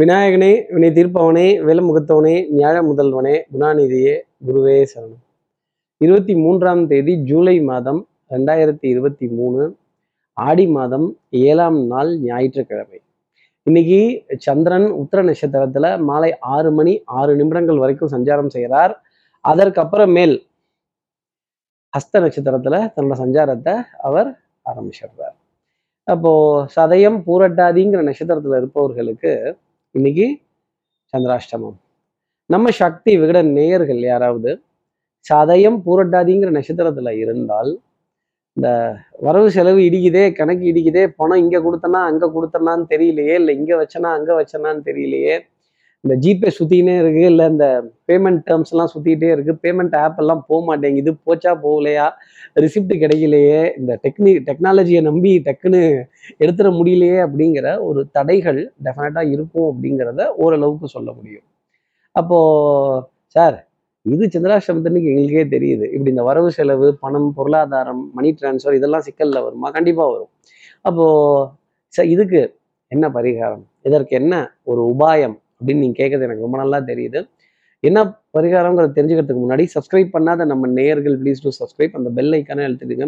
விநாயகனே வினை தீர்ப்பவனே வேலமுகத்தவனே ஞாழ முதல்வனே குணாநிதியே குருவே சரணம். இருபத்தி மூன்றாம் தேதி ஜூலை மாதம் ரெண்டாயிரத்தி இருபத்தி மூணு ஆடி மாதம் ஏழாம் நாள் ஞாயிற்றுக்கிழமை. இன்னைக்கு சந்திரன் உத்திர நட்சத்திரத்துல மாலை ஆறு மணி ஆறு நிமிடங்கள் வரைக்கும் சஞ்சாரம் செய்கிறார். அதற்கப்புறமேல் ஹஸ்த நட்சத்திரத்துல தன்னோட சஞ்சாரத்தை அவர் ஆரம்பிச்சிடுறார். அப்போ சதயம் பூரட்டாதிங்கிற நட்சத்திரத்துல இருப்பவர்களுக்கு இன்னைக்கு சந்திராஷ்டமம். நம்ம சக்தி விகட நேயர்கள் யாராவது சதயம் பூரட்டாதிங்கிற நட்சத்திரத்துல இருந்தால் இந்த வரவு செலவு இடிக்குதே கணக்கு இடிக்குதே பணம் இங்க கொடுத்தனா அங்க கொடுத்தனான்னு தெரியலையே இல்லை இங்க வச்சனா அங்க வச்சனான்னு தெரியலையே இந்த ஜிபே சுற்றிக்கினே இருக்குது இல்லை இந்த பேமெண்ட் டேர்ம்ஸ் எல்லாம் இருக்குது பேமெண்ட் ஆப் எல்லாம் போக மாட்டேங்குது போச்சா போகலையா? ரிசிப்ட் கிடைக்கலையே. இந்த டெக்னி டெக்னாலஜியை நம்பி டக்குன்னு எடுத்துட முடியலையே அப்படிங்கிற ஒரு தடைகள் டெஃபினட்டாக இருக்கும் அப்படிங்கிறத ஓரளவுக்கு சொல்ல முடியும். அப்போது சார் இது சந்திராஷ்டமத்தன்னைக்கு எங்களுக்கே தெரியுது. இப்படி இந்த வரவு செலவு பணம் பொருளாதாரம் மணி டிரான்ஸ்ஃபர் இதெல்லாம் சிக்கலில் வருமா? கண்டிப்பாக வரும். அப்போது சார் இதுக்கு என்ன பரிகாரம்? இதற்கு என்ன ஒரு உபாயம்? அப்படின்னு நீங்க கேட்கறது எனக்கு ரொம்ப நல்லா தெரியுது. என்ன பரிகாரங்கிறத தெரிஞ்சுக்கிறதுக்கு முன்னாடி சப்ஸ்கிரைப் பண்ணாத நம்ம நேயர்கள் ப்ளீஸ் டூ சப்ஸ்கிரைப் அந்த பெல் ஐக்கானே எழுத்துடுங்க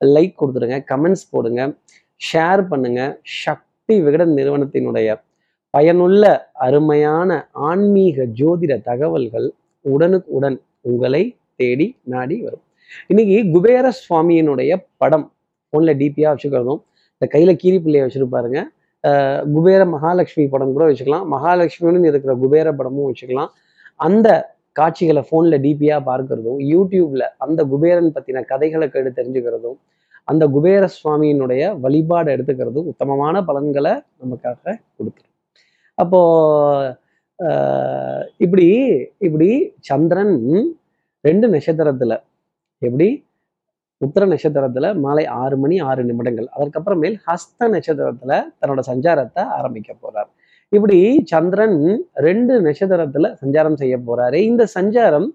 லைக் கொடுத்துருங்க கமெண்ட்ஸ் போடுங்க ஷேர் பண்ணுங்க. சக்தி விகடன் நிறுவனத்தினுடைய பயனுள்ள அருமையான ஆன்மீக ஜோதிட தகவல்கள் உடனுக்கு உடன் உங்களை தேடி நாடி வரும். இன்னைக்கு குபேர சுவாமியினுடைய படம் ஃபோனில் டிபியாக வச்சுக்கிறதும் இந்த கையில் கீரி பிள்ளையை வச்சுருப்பாருங்க. குபேர மகாலட்சுமி படம் கூட வச்சுக்கலாம். மகாலட்சுமின்னு இருக்கிற குபேர படமும் வச்சுக்கலாம். அந்த காட்சிகளை ஃபோனில் டிபியாக பார்க்கறதும் யூடியூப்ல அந்த குபேரன் பற்றின கதைகளை கேட்டு தெரிஞ்சுக்கிறதும் அந்த குபேர சுவாமியினுடைய வழிபாடு எடுத்துக்கிறதும் உத்தமமான பலன்களை நமக்காக கொடுத்துரும் அப்போ இப்படி இப்படி சந்திரன் ரெண்டு நட்சத்திரத்தில் எப்படி உத்தர நட்சத்திரத்துல மாலை ஆறு மணி ஆறு நிமிடங்கள். அதற்கப்புறமேல் ஹஸ்த நட்சத்திரத்துல தன்னோட சஞ்சாரத்தை ஆரம்பிக்க போறார். இப்படி சந்திரன் ரெண்டு நட்சத்திரத்துல சஞ்சாரம் செய்ய போறாரு. இந்த சஞ்சாரம்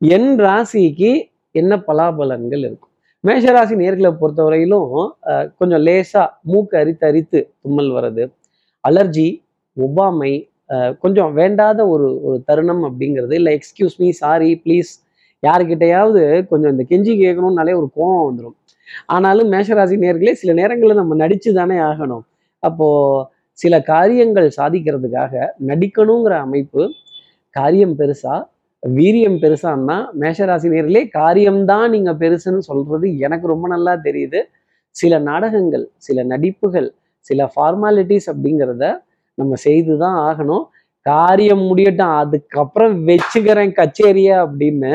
என் ராசிக்கு என்ன பலாபலன்கள் இருக்கும்? மேஷராசி நேர்களை பொறுத்தவரையிலும் கொஞ்சம் லேசா மூக்கு அரித்து அரித்து தும்மல் வர்றது அலர்ஜி ஒவ்வாமை கொஞ்சம் வேண்டாத ஒரு ஒரு தருணம் அப்படிங்கிறது இல்லை எக்ஸ்கியூஸ் மீ சாரி ப்ளீஸ் யாருக்கிட்டையாவது கொஞ்சம் இந்த கெஞ்சி கேட்கணும்னாலே ஒரு கோவம் வந்துடும் ஆனாலும் மேஷராசி நேர்களே சில நேரங்களில் நம்ம நடிச்சு தானே ஆகணும். அப்போ சில காரியங்கள் சாதிக்கிறதுக்காக நடிக்கணுங்கிற அமைப்பு காரியம் பெருசா வீரியம் பெருசான்னா மேஷராசி நேர்களே காரியம்தான் நீங்க பெருசுன்னு சொல்றது எனக்கு ரொம்ப நல்லா தெரியுது. சில நாடகங்கள் சில நடிப்புகள் சில ஃபார்மாலிட்டிஸ் அப்படிங்கிறத நம்ம செய்து தான் ஆகணும். காரியம் முடியட்டும் அதுக்கப்புறம் வச்சுக்கிறேன் கச்சேரியா அப்படின்னு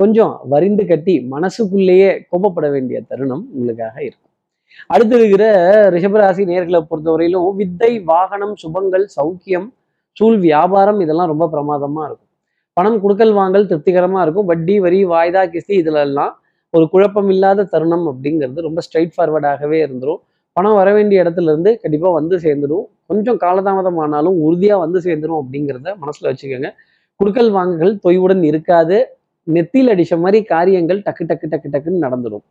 கொஞ்சம் வரிந்து கட்டி மனசுக்குள்ளேயே கோபப்பட வேண்டிய தருணம் உங்களுக்காக இருக்கும். அடுத்து இருக்கிற ரிஷபராசி நேர்களை பொறுத்தவரையிலும் வித்தை வாகனம் சுபங்கள் சௌக்கியம் சூழ் வியாபாரம் இதெல்லாம் ரொம்ப பிரமாதமா இருக்கும். பணம் கொடுக்கல் வாங்கல் திருப்திகரமா இருக்கும். வட்டி வரி வாய்தா கிஸ்தி இதுலெல்லாம் ஒரு குழப்பம் இல்லாத தருணம் அப்படிங்கிறது ரொம்ப ஸ்ட்ரைட் ஃபார்வர்டாகவே இருந்துடும் பணம் வர வேண்டிய இடத்துல இருந்து கண்டிப்பாக வந்து சேர்ந்துடும் கொஞ்சம் காலதாமதம் ஆனாலும் உறுதியா வந்து சேர்ந்துடும் அப்படிங்கிறத மனசுல வச்சுக்கோங்க. குடுக்கல் வாங்குகள் தொய்வுடன் இருக்காது. நெத்தியில் அடிச்ச மாதிரி காரியங்கள் டக்கு டக்கு டக்கு டக்குன்னு நடந்துடும்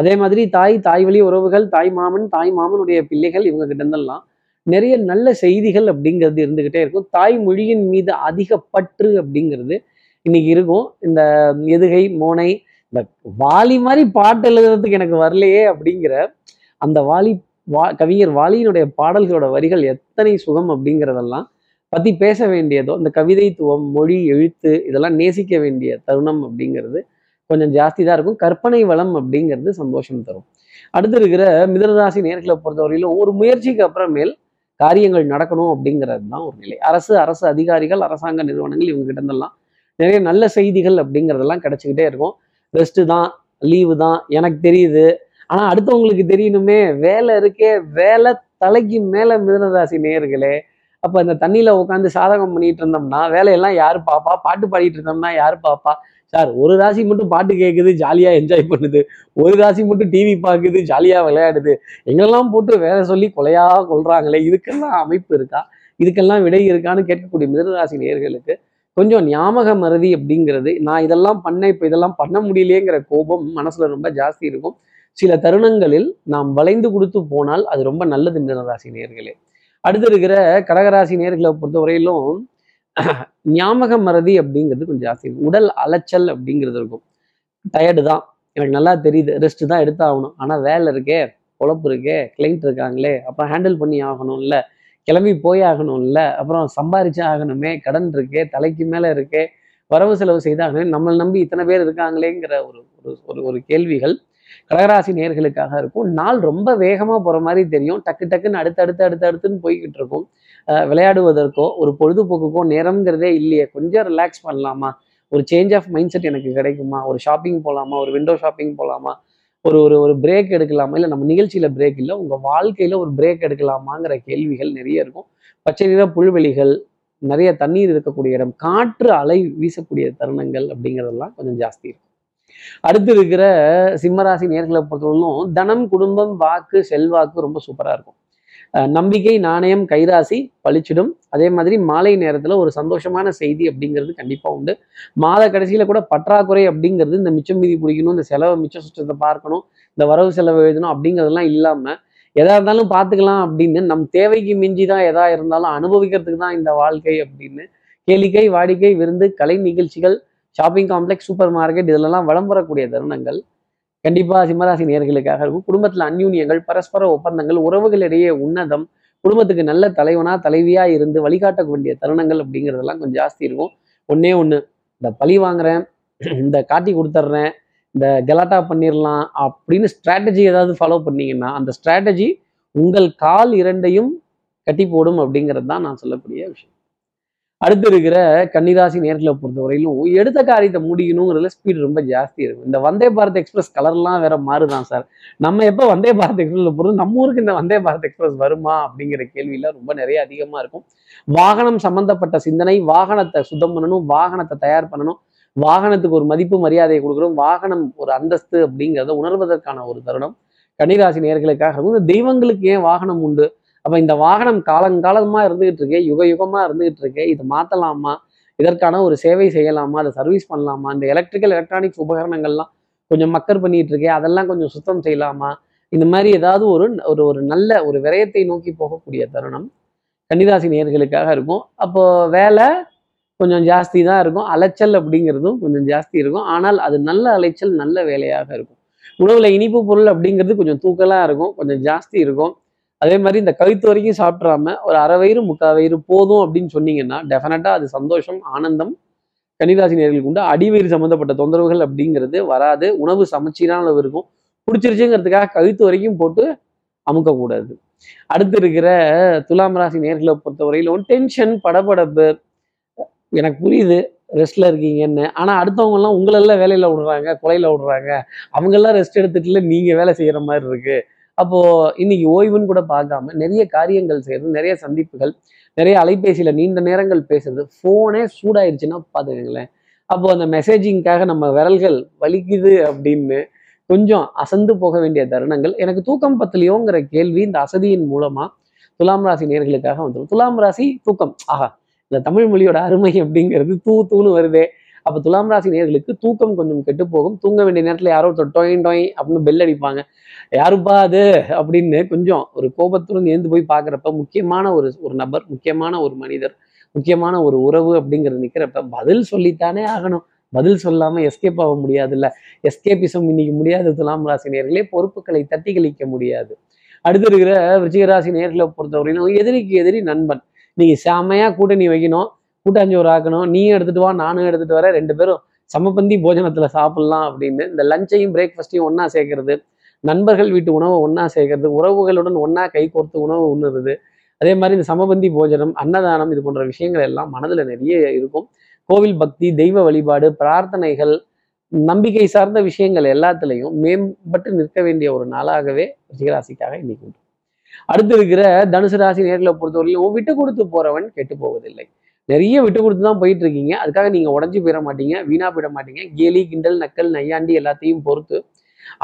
அதே மாதிரி தாய் தாய் வழி உறவுகள் தாய் மாமன் தாய் மாமனுடைய பிள்ளைகள் இவங்க கிட்ட இருந்தெல்லாம் நிறைய நல்ல செய்திகள் அப்படிங்கிறது இருந்துகிட்டே இருக்கும். தாய் மொழியின் மீது அதிக பற்று அப்படிங்கிறது இன்னைக்கு இருக்கும். இந்த எதுகை மோனை இந்த வாலி மாதிரி பாட்டு எழுதுறதுக்கு எனக்கு வரலையே அப்படிங்கிற அந்த வாலி வா கவிஞர் வாலியினுடைய பாடல்களோட வரிகள் எத்தனை சுகம் அப்படிங்கிறதெல்லாம் பத்தி பேச வேண்டியதோ இந்த கவிதைத்துவம் மொழி எழுத்து இதெல்லாம் நேசிக்க வேண்டிய தருணம் அப்படிங்கிறது கொஞ்சம் ஜாஸ்தி தான் இருக்கும். கற்பனை வளம் அப்படிங்கிறது சந்தோஷம் தரும். அடுத்து இருக்கிற மிதனராசி நேர்களை பொறுத்தவரையிலும் ஒரு முயற்சிக்கு அப்புறமேல் காரியங்கள் நடக்கணும் அப்படிங்கிறது தான் ஒரு நிலை. அரசு அரசு அதிகாரிகள் அரசாங்க நிறுவனங்கள் இவங்க கிட்டந்தெல்லாம் நிறைய நல்ல செய்திகள் அப்படிங்கிறதெல்லாம் கிடைச்சிக்கிட்டே இருக்கும். ரெஸ்ட்டு தான் லீவு தான் எனக்கு தெரியுது. ஆனால் அடுத்தவங்களுக்கு தெரியணுமே வேலை இருக்கே வேலை தலைக்கு மேலே மிதனராசி நேர்களே அப்போ இந்த தண்ணியில் உட்காந்து சாதகம் பண்ணிட்டு இருந்தோம்னா வேலையெல்லாம் யார் பாப்பா? பாட்டு பாடிட்டு இருந்தோம்னா யார் பாப்பா? சார் ஒரு ராசி மட்டும் பாட்டு கேட்குது ஜாலியாக என்ஜாய் பண்ணுது. ஒரு ராசி மட்டும் டிவி பார்க்குது ஜாலியாக விளையாடுது. எங்கெல்லாம் போட்டு வேலை சொல்லி கொலையாக கொள்றாங்களே இதுக்கெல்லாம் அமைப்பு இருக்கா? இதுக்கெல்லாம் விடை இருக்கான்னு கேட்கக்கூடிய மிதனராசி நேர்களுக்கு கொஞ்சம் ஞாபக மறதி அப்படிங்கிறது நான் இதெல்லாம் பண்ணேன் இப்போ இதெல்லாம் பண்ண முடியலையேங்கிற கோபம் மனசில் ரொம்ப ஜாஸ்தி இருக்கும். சில தருணங்களில் நாம் வளைந்து கொடுத்து போனால் அது ரொம்ப நல்லது மிதனராசி நேர்களே அடுத்து இருக்கிற கடகராசி நேர்களை பொறுத்தவரையிலும் ஞாபக மறதி அப்படிங்கிறது கொஞ்சம் ஜாஸ்தி உடல் அலைச்சல் அப்படிங்கிறது இருக்கும். டயர்டு தான். எனக்கு நல்லா தெரியுது. ரெஸ்ட் தான் எடுத்தாகணும். ஆனால் வேலை இருக்கே பொழப்பு இருக்கே கிளைண்ட் இருக்காங்களே அப்புறம் ஹேண்டில் பண்ணி ஆகணும்ல கிளம்பி போய் ஆகணும்ல அப்புறம் சம்பாரிச்சு ஆகணுமே கடன் இருக்கே தலைக்கு மேலே இருக்கே வரவு செலவு செய்தாகணும் நம்மளை நம்பி இத்தனை பேர் இருக்காங்களேங்கிற ஒரு ஒரு- ஒரு ஒரு கேள்விகள் கடகராசி நேர்களுக்காக இருக்கும். நாள் ரொம்ப வேகமாக போகிற மாதிரி தெரியும். டக்கு டக்குன்னு அடுத்து அடுத்து அடுத்து அடுத்துன்னு போய்கிட்டு இருக்கும். விளையாடுவதற்கோ ஒரு பொழுதுபோக்குக்கோ நேரம்ங்கிறதே இல்லையே. கொஞ்சம் ரிலாக்ஸ் பண்ணலாமா? ஒரு சேஞ்ச் ஆஃப் மைண்ட் செட் எனக்கு கிடைக்குமா? ஒரு ஷாப்பிங் போகலாமா ஒரு விண்டோ ஷாப்பிங் போகலாமா ஒரு ஒரு ஒரு பிரேக் எடுக்கலாமா? இல்லை நம்ம நிகழ்ச்சியில் பிரேக் இல்லை உங்கள் வாழ்க்கையில் ஒரு பிரேக் எடுக்கலாமாங்கிற கேள்விகள் நிறைய இருக்கும். பச்சை நிற புல்வெளிகள் நிறைய தண்ணீர் இருக்கக்கூடிய இடம் காற்று அலை வீசக்கூடிய தருணங்கள் அப்படிங்கிறதெல்லாம் கொஞ்சம் ஜாஸ்தி இருக்கும். அடுத்து இருக்கிற சிம்மராசி நேர்களை பொறுத்தவரைக்கும் தனம் குடும்பம் வாக்கு செல்வாக்கு ரொம்ப சூப்பராக இருக்கும். நம்பிக்கை நாணயம் கைராசி பழிச்சிடும். அதே மாதிரி மாலை நேரத்தில் ஒரு சந்தோஷமான செய்தி அப்படிங்கிறது கண்டிப்பாக உண்டு. மாத கடைசியில் கூட பற்றாக்குறை அப்படிங்கிறது இந்த மிச்சம் மீதி பிடிக்கணும் இந்த செலவை மிச்ச சுற்றத்தை பார்க்கணும் இந்த வரவு செலவு எழுதணும் அப்படிங்கிறதெல்லாம் இல்லாமல் எதா இருந்தாலும் பார்த்துக்கலாம் அப்படின்னு நம் தேவைக்கு மிஞ்சி தான் எதா இருந்தாலும் அனுபவிக்கிறதுக்கு தான் இந்த வாழ்க்கை அப்படின்னு கேளிக்கை வாடிக்கை விருந்து கலை நிகழ்ச்சிகள் ஷாப்பிங் காம்ப்ளெக்ஸ் சூப்பர் மார்க்கெட் இதிலெல்லாம் விளம்பரக்கூடிய வரக்கூடிய தருணங்கள். கண்டிப்பாக சிம்மராசி நேர்களுக்காக இருக்கும். குடும்பத்தில் அந்யூன்யங்கள் பரஸ்பர ஒப்பந்தங்கள் உறவுகளிடையே உன்னதம் குடும்பத்துக்கு நல்ல தலைவனா தலைவியா இருந்து வழிகாட்ட வேண்டிய தருணங்கள் அப்படிங்கிறதெல்லாம் கொஞ்சம் ஜாஸ்தி இருக்கும். ஒன்னே ஒன்று இந்த பழி வாங்குறேன் இந்த காட்டி கொடுத்துட்றேன் இந்த கலாட்டா பண்ணிடலாம் அப்படின்னு ஸ்ட்ராட்டஜி ஏதாவது ஃபாலோ பண்ணீங்கன்னா அந்த ஸ்ட்ராட்டஜி உங்கள் கால் இரண்டையும் கட்டி போடும் அப்படிங்கிறது தான் நான் சொல்லக்கூடிய விஷயம். அடுத்து இருக்கிற கன்னிராசி நேர்களை பொறுத்தவரையிலும் எடுத்த காரியத்தை முடிக்கணுங்கிறதுல ஸ்பீடு ரொம்ப ஜாஸ்தி இருக்கும் இந்த வந்தே பாரத் எக்ஸ்பிரஸ் கலர்லாம் வேற மாறுதான் சார் நம்ம எப்போ வந்தே பாரத் எக்ஸ்பிரஸ்ல போகிறது நம்ம ஊருக்கு இந்த வந்தே பாரத் எக்ஸ்பிரஸ் வருமா? அப்படிங்கிற கேள்வியெல்லாம் ரொம்ப நிறைய அதிகமாக இருக்கும். வாகனம் சம்பந்தப்பட்ட சிந்தனை வாகனத்தை சுத்தம் பண்ணணும் வாகனத்தை தயார் பண்ணணும் வாகனத்துக்கு ஒரு மதிப்பு மரியாதையை கொடுக்குறோம் வாகனம் ஒரு அந்தஸ்து அப்படிங்கிறத உணர்வதற்கான ஒரு தருணம். கன்னிராசி நேர்களுக்காக இருக்கும் இந்த தெய்வங்களுக்கு ஏன் வாகனம் உண்டு? அப்போ இந்த வாகனம் காலங்காலமாக இருந்துகிட்டு இருக்கே யுக யுகமாக இருந்துகிட்டு இருக்கே இது மாற்றலாமா இதற்கான ஒரு சேவை செய்யலாமா? அதை சர்வீஸ் பண்ணலாமா? இந்த எலக்ட்ரிக்கல் எலக்ட்ரானிக்ஸ் உபகரணங்கள்லாம் கொஞ்சம் மக்கர் பண்ணிட்டு இருக்கே அதெல்லாம் கொஞ்சம் சுத்தம் செய்யலாமா? இந்த மாதிரி ஏதாவது ஒரு ஒரு ஒரு நல்ல ஒரு விரயத்தை நோக்கி போகக்கூடிய தருணம் கன்னிராசி நேர்களுக்காக இருக்கும். அப்போ வேலை கொஞ்சம் ஜாஸ்தி தான் இருக்கும். அலைச்சல் அப்படிங்கிறதும் கொஞ்சம் ஜாஸ்தி இருக்கும். ஆனால் அது நல்ல அலைச்சல் நல்ல வேலையாக இருக்கும். உணவுல இனிப்பு பொருள் அப்படிங்கிறது கொஞ்சம் தூக்கலாக இருக்கும். கொஞ்சம் ஜாஸ்தி இருக்கும். அதே மாதிரி இந்த கழுத்து வரைக்கும் சாப்பிட்றாம ஒரு அரை வயிறு முக்கால் வயிறு போதும் அப்படின்னு சொன்னீங்கன்னா டெஃபினட்டா அது சந்தோஷம் ஆனந்தம் கன்னிராசி நேர்களுக்கு உண்டு. அடிவயிறு சம்மந்தப்பட்ட தொந்தரவுகள் அப்படிங்கிறது வராது. உணவு சமச்சீரான அளவு இருக்கும். பிடிச்சிருச்சுங்கிறதுக்காக கழுத்து வரைக்கும் போட்டு அமுக்கக்கூடாது. அடுத்து இருக்கிற துலாம் ராசி நேர்களை பொறுத்தவரையிலும் டென்ஷன் படபடப்பு. எனக்கு புரியுது ரெஸ்ட்ல இருக்கீங்கன்னு. ஆனால் அடுத்தவங்கெல்லாம் உங்களெல்லாம் வேலையில் விடுறாங்க கொலையில் விடுறாங்க. அவங்கெல்லாம் ரெஸ்ட் எடுத்துட்டுல நீங்கள் வேலை செய்கிற மாதிரி இருக்குது அப்போ இன்னைக்கு ஓய்வுன்னு கூட பார்க்காம நிறைய காரியங்கள் செய்யறது நிறைய சந்திப்புகள் நிறைய அலைபேசியில நீண்ட நேரங்கள் பேசுறது போனே சூடாயிருச்சுன்னா பாத்துக்கங்களேன் அப்போ அந்த மெசேஜிங்காக நம்ம விரல்கள் வலிக்குது அப்படின்னு கொஞ்சம் அசந்து போக வேண்டிய தருணங்கள். எனக்கு தூக்கம் பத்தலையோங்கிற கேள்வி இந்த அசதியின் மூலமா துலாம் ராசி நேர்களுக்காக வந்துடும் துலாம் ராசி தூக்கம். ஆஹா இந்த தமிழ் மொழியோட அருமை அப்படிங்கிறது தூ தூன்னு வருதே. அப்போ துலாம் ராசி நேர்களுக்கு தூக்கம் கொஞ்சம் கெட்டு போகும். தூங்க வேண்டிய நேரத்தில் யாரோ ஒருத்தர் டொயின் டொயின் அப்படின்னு பெல் அடிப்பாங்க. யாருப்பா அது? அப்படின்னு கொஞ்சம் ஒரு கோபத்துடன் ஏந்து போய் பார்க்குறப்ப முக்கியமான ஒரு ஒரு நபர் முக்கியமான ஒரு மனிதர் முக்கியமான ஒரு உறவு அப்படிங்கிறது நிற்கிறப்ப பதில் சொல்லித்தானே ஆகணும். பதில் சொல்லாமல் எஸ்கேப் ஆக முடியாதுல்ல. எஸ்கேபிசம் இன்னைக்கு முடியாது துலாம் ராசி நேர்களே பொறுப்புகளை தட்டி கழிக்க முடியாது. அடுத்து இருக்கிற விருச்சிகராசி நேர்களை பொறுத்தவரையிலும் எதிரிக்கு எதிரி நண்பன். நீங்கள் செமையா கூட்டணி வைக்கணும். கூட்டாஞ்சோறு ஆக்கணும். நீயும் எடுத்துட்டு வா நானும் எடுத்துட்டு வரேன். ரெண்டு பேரும் சமபந்தி போஜனத்துல சாப்பிடலாம் அப்படின்னு இந்த லஞ்சையும் பிரேக்ஃபாஸ்டையும் ஒன்னா சேர்க்கறது நண்பர்கள் வீட்டு உணவை ஒன்னா சேர்க்கறது உறவுகளுடன் ஒன்னா கை கோர்த்து உணவு உண்ணுறது அதே மாதிரி இந்த சமபந்தி போஜனம் அன்னதானம் இது போன்ற விஷயங்கள் எல்லாம் மனதுல நிறைய இருக்கும். கோவில் பக்தி தெய்வ வழிபாடு பிரார்த்தனைகள் நம்பிக்கை சார்ந்த விஷயங்கள் எல்லாத்துலேயும் மேம்பட்டு நிற்க வேண்டிய ஒரு நாளாகவே ரிஷிகராசிக்காக இன்னைக்கு உண்டு. அடுத்து இருக்கிற தனுசு ராசி நேர்களை பொறுத்தவரையிலும் விட்டு கொடுத்து போறவன் கெட்டு போவதில்லை. நிறைய விட்டு கொடுத்து தான் போயிட்டு இருக்கீங்க அதுக்காக நீங்க உடஞ்சி போயிட மாட்டீங்க வீணா போயிட மாட்டீங்க. கேலி கிண்டல் நக்கல் நையாண்டி எல்லாத்தையும் பொறுத்து.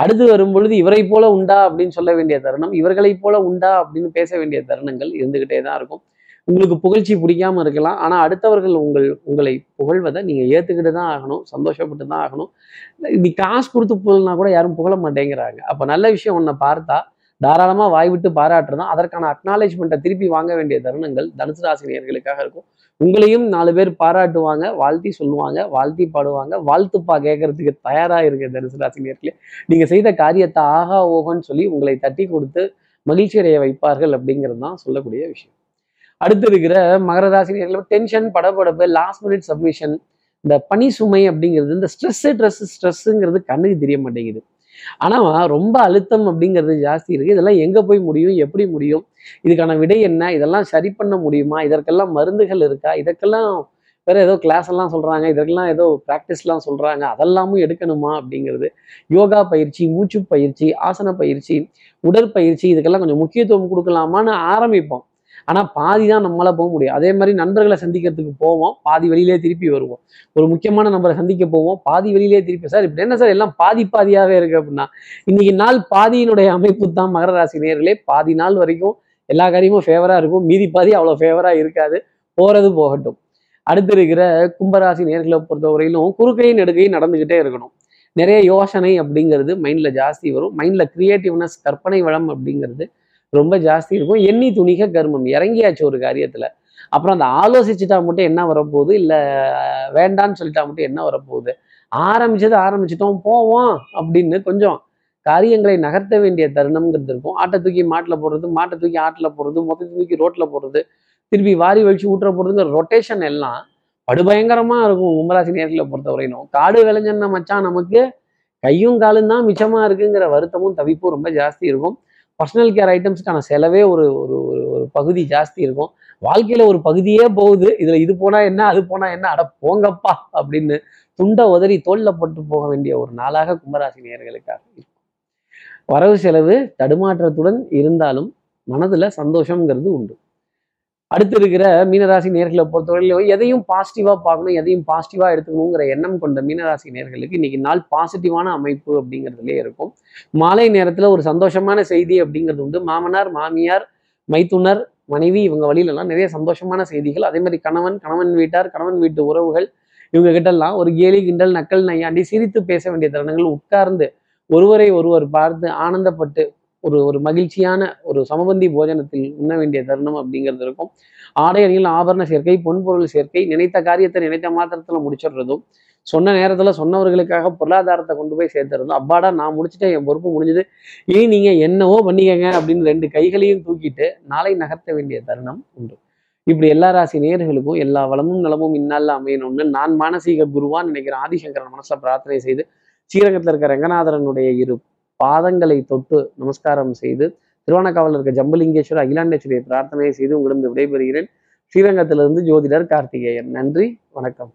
அடுத்து வரும் பொழுது இவரை போல உண்டா அப்படின்னு சொல்ல வேண்டிய தருணம் இவர்களைப் போல உண்டா அப்படின்னு பேச வேண்டிய தருணங்கள் இருந்துகிட்டே தான் இருக்கும். உங்களுக்கு புகழ்ச்சி பிடிக்காம இருக்கலாம். ஆனா அடுத்தவர்கள் உங்கள் உங்களை புகழ்வதை நீங்க ஏத்துக்கிட்டு தான் ஆகணும் சந்தோஷப்பட்டு தான் ஆகணும். நீ காசு கொடுத்து புகழ்னா கூட யாரும் புகழ மாட்டேங்கிறாங்க. அப்ப நல்ல விஷயம் ஒன்றை பார்த்தா தாராளமா வாய் விட்டு பாராட்டுறதும் அதற்கான அக்னாலேஜ்மெண்ட்டை திருப்பி வாங்க வேண்டிய தருணங்கள் தனுசு ராசினியர்களுக்காக இருக்கும். உங்களையும் நாலு பேர் பாராட்டுவாங்க வாழ்த்தி சொல்லுவாங்க வாழ்த்தி பாடுவாங்க. வாழ்த்துப்பா கேட்கறதுக்கு தயாரா இருக்க தனுசு ராசி நீங்க செய்த காரியத்தை ஆகா ஓகோன்னு சொல்லி உங்களை தட்டி கொடுத்து மகிழ்ச்சி அடைய வைப்பார்கள் அப்படிங்கிறது தான் சொல்லக்கூடிய விஷயம். அடுத்து இருக்கிற மகர ராசி டென்ஷன் படபடப்பு லாஸ்ட் மினிட் சப்மிஷன் இந்த பனி சுமை அப்படிங்கிறது இந்த ஸ்ட்ரெஸ்ஸு ட்ரெஸ் ஸ்ட்ரெஸ்ஸுங்கிறது கண்ணுக்கு தெரிய மாட்டேங்குது. ஆனா ரொம்ப அழுத்தம் அப்படிங்கிறது ஜாஸ்தி இருக்கு. இதெல்லாம் எங்க போய் முடியும்? எப்படி முடியும்? இதுக்கான விடை என்ன? இதெல்லாம் சரி பண்ண முடியுமா? இதற்கெல்லாம் மருந்துகள் இருக்கா? இதற்கெல்லாம் வேற ஏதோ கிளாஸ் எல்லாம் சொல்றாங்க. இதற்கெல்லாம் ஏதோ ப்ராக்டிஸ்லாம் சொல்றாங்க. அதெல்லாமும் எடுக்கணுமா அப்படிங்கிறது. யோகா பயிற்சி மூச்சு பயிற்சி ஆசன பயிற்சி உடற்பயிற்சி இதுக்கெல்லாம் கொஞ்சம் முக்கியத்துவம் கொடுக்கலாமான்னு ஆரம்பிப்போம். ஆனால் பாதி தான் நம்மளால் போக முடியும். அதே மாதிரி நண்பர்களை சந்திக்கிறதுக்கு போவோம் பாதி வெளியிலே திருப்பி வருவோம். ஒரு முக்கியமான நம்பரை சந்திக்க போவோம் பாதி வெளியிலே திருப்பி சார் இப்படி என்ன சார்? எல்லாம் பாதி பாதியாகவே இருக்கு அப்படின்னா இன்னைக்கு நாள் பாதியினுடைய அமைப்பு தான் மகர ராசி நேர்களே பாதி நாள் வரைக்கும் எல்லா காரியமும் ஃபேவரா இருக்கும். மீதி பாதி அவ்வளோ ஃபேவரா இருக்காது. போறது போகட்டும். அடுத்து இருக்கிற கும்பராசி நேர்களை பொறுத்தவரையிலும் குறுக்கையும் நெடுக்கையும் நடந்துக்கிட்டே இருக்கணும். நிறைய யோசனை அப்படிங்கிறது மைண்டில் ஜாஸ்தி வரும். மைண்டில் கிரியேட்டிவ்னஸ் கற்பனை வளம் அப்படிங்கிறது ரொம்ப ஜாஸ்தி இருக்கும். எண்ணி துணிக கர்மம். இறங்கியாச்சு ஒரு காரியத்துல. அப்புறம் அந்த ஆலோசிச்சுட்டா மட்டும் என்ன வரப்போகுது? இல்லை வேண்டான்னு சொல்லிட்டா மட்டும் என்ன வரப்போகுது? ஆரம்பிச்சது ஆரம்பிச்சிட்டோம் போவோம் அப்படின்னு கொஞ்சம் காரியங்களை நகர்த்த வேண்டிய தருணம்ங்கிறது இருக்கும். ஆட்டை தூக்கி மாட்டில் போடுறது மாட்டை தூக்கி ஆட்டில் போடுறது மொத்தத்தை தூக்கி ரோட்டில் போடுறது திருப்பி வாரி வலிச்சு ஊட்டுற போடுறதுங்கிற ரொட்டேஷன் எல்லாம் படுபயங்கரமாக இருக்கும். கும்பராசி நேரத்தில் பொறுத்தவரையிலும் காடு விளைஞ்சன்னா மச்சான் நமக்கு கையும் காலும் தான் மிச்சமாக இருக்குங்கிற வருத்தமும் தவிப்பும் ரொம்ப ஜாஸ்தி இருக்கும். பர்சனல் கேர் ஐட்டம்ஸ்க்கான செலவே ஒரு ஒரு ஒரு பகுதி ஜாஸ்தி இருக்கும். வாழ்க்கையில ஒரு பகுதியே போகுது. இதுல இது போனா என்ன அது போனா என்ன அட போங்கப்பா அப்படின்னு துண்டை உதறி தோல்ல போட்டு போக வேண்டிய ஒரு நாளாக கும்பராசி நேர்களுக்காக இருக்கும். வரவு செலவு தடுமாற்றத்துடன் இருந்தாலும் மனதுல சந்தோஷம்ங்கிறது உண்டு. அடுத்து இருக்கிற மீனராசி நேர்களை பொறுத்தவரையிலும் எதையும் பாசிட்டிவாக பார்க்கணும் எதையும் பாசிட்டிவாக எடுத்துக்கணுங்கிற எண்ணம் கொண்ட மீனராசி நேர்களுக்கு இன்னைக்கு நாள் பாசிட்டிவான அமைப்பு அப்படிங்கிறதுலே இருக்கும். மாலை நேரத்தில் ஒரு சந்தோஷமான செய்தி அப்படிங்கிறது உண்டு. மாமனார் மாமியார் மைத்துனர் மனைவி இவங்க வழியிலலாம் நிறைய சந்தோஷமான செய்திகள். அதே மாதிரி கணவன் கணவன் வீட்டார் கணவன் வீட்டு உறவுகள் இவங்க கிட்டலாம் ஒரு கேலி கிண்டல் நக்கல் நையாண்டி சிரித்து பேச வேண்டிய தருணங்கள் உட்கார்ந்து ஒருவரை ஒருவர் பார்த்து ஆனந்தப்பட்டு ஒரு ஒரு மகிழ்ச்சியான ஒரு சமபந்தி போஜனத்தில் உண்ண வேண்டிய தருணம் அப்படிங்கிறது இருக்கும். ஆடை அணியில் ஆபரண சேர்க்கை பொன்பொருள் சேர்க்கை நினைத்த காரியத்தை நினைத்த மாத்திரத்துல முடிச்சிடுறதும் சொன்ன நேரத்துல சொன்னவர்களுக்காக பொருளாதாரத்தை கொண்டு போய் சேர்த்துறதும் அப்பாடா நான் முடிச்சுட்டேன் என் பொறுப்பு முடிஞ்சது. இனி நீங்க என்னவோ பண்ணிக்கங்க அப்படின்னு ரெண்டு கைகளையும் தூக்கிட்டு நாளை நகர்த்த வேண்டிய தருணம் உண்டு. இப்படி எல்லா ராசி நேர்களுக்கும் எல்லா வளமும் நலமும் இந்நாளில் அமையணும்னு நான் மானசீக குருவான்னு நினைக்கிறேன் ஆதிசங்கரன் மனசில் பிரார்த்தனை செய்து ஸ்ரீரங்கத்தில் இருக்க ரங்கநாதரனுடைய இரு பாதங்களை தொட்டு நமஸ்காரம் செய்து திருவானக்காவலில் இருக்க ஜம்பலிங்கேஸ்வரர் அகிலாண்டேஸ்வரியை பிரார்த்தனை செய்து உங்களிடம் விடைபெறுகிறேன். ஸ்ரீரங்கத்திலிருந்து ஜோதிடர் கார்த்திகேயன். நன்றி வணக்கம்.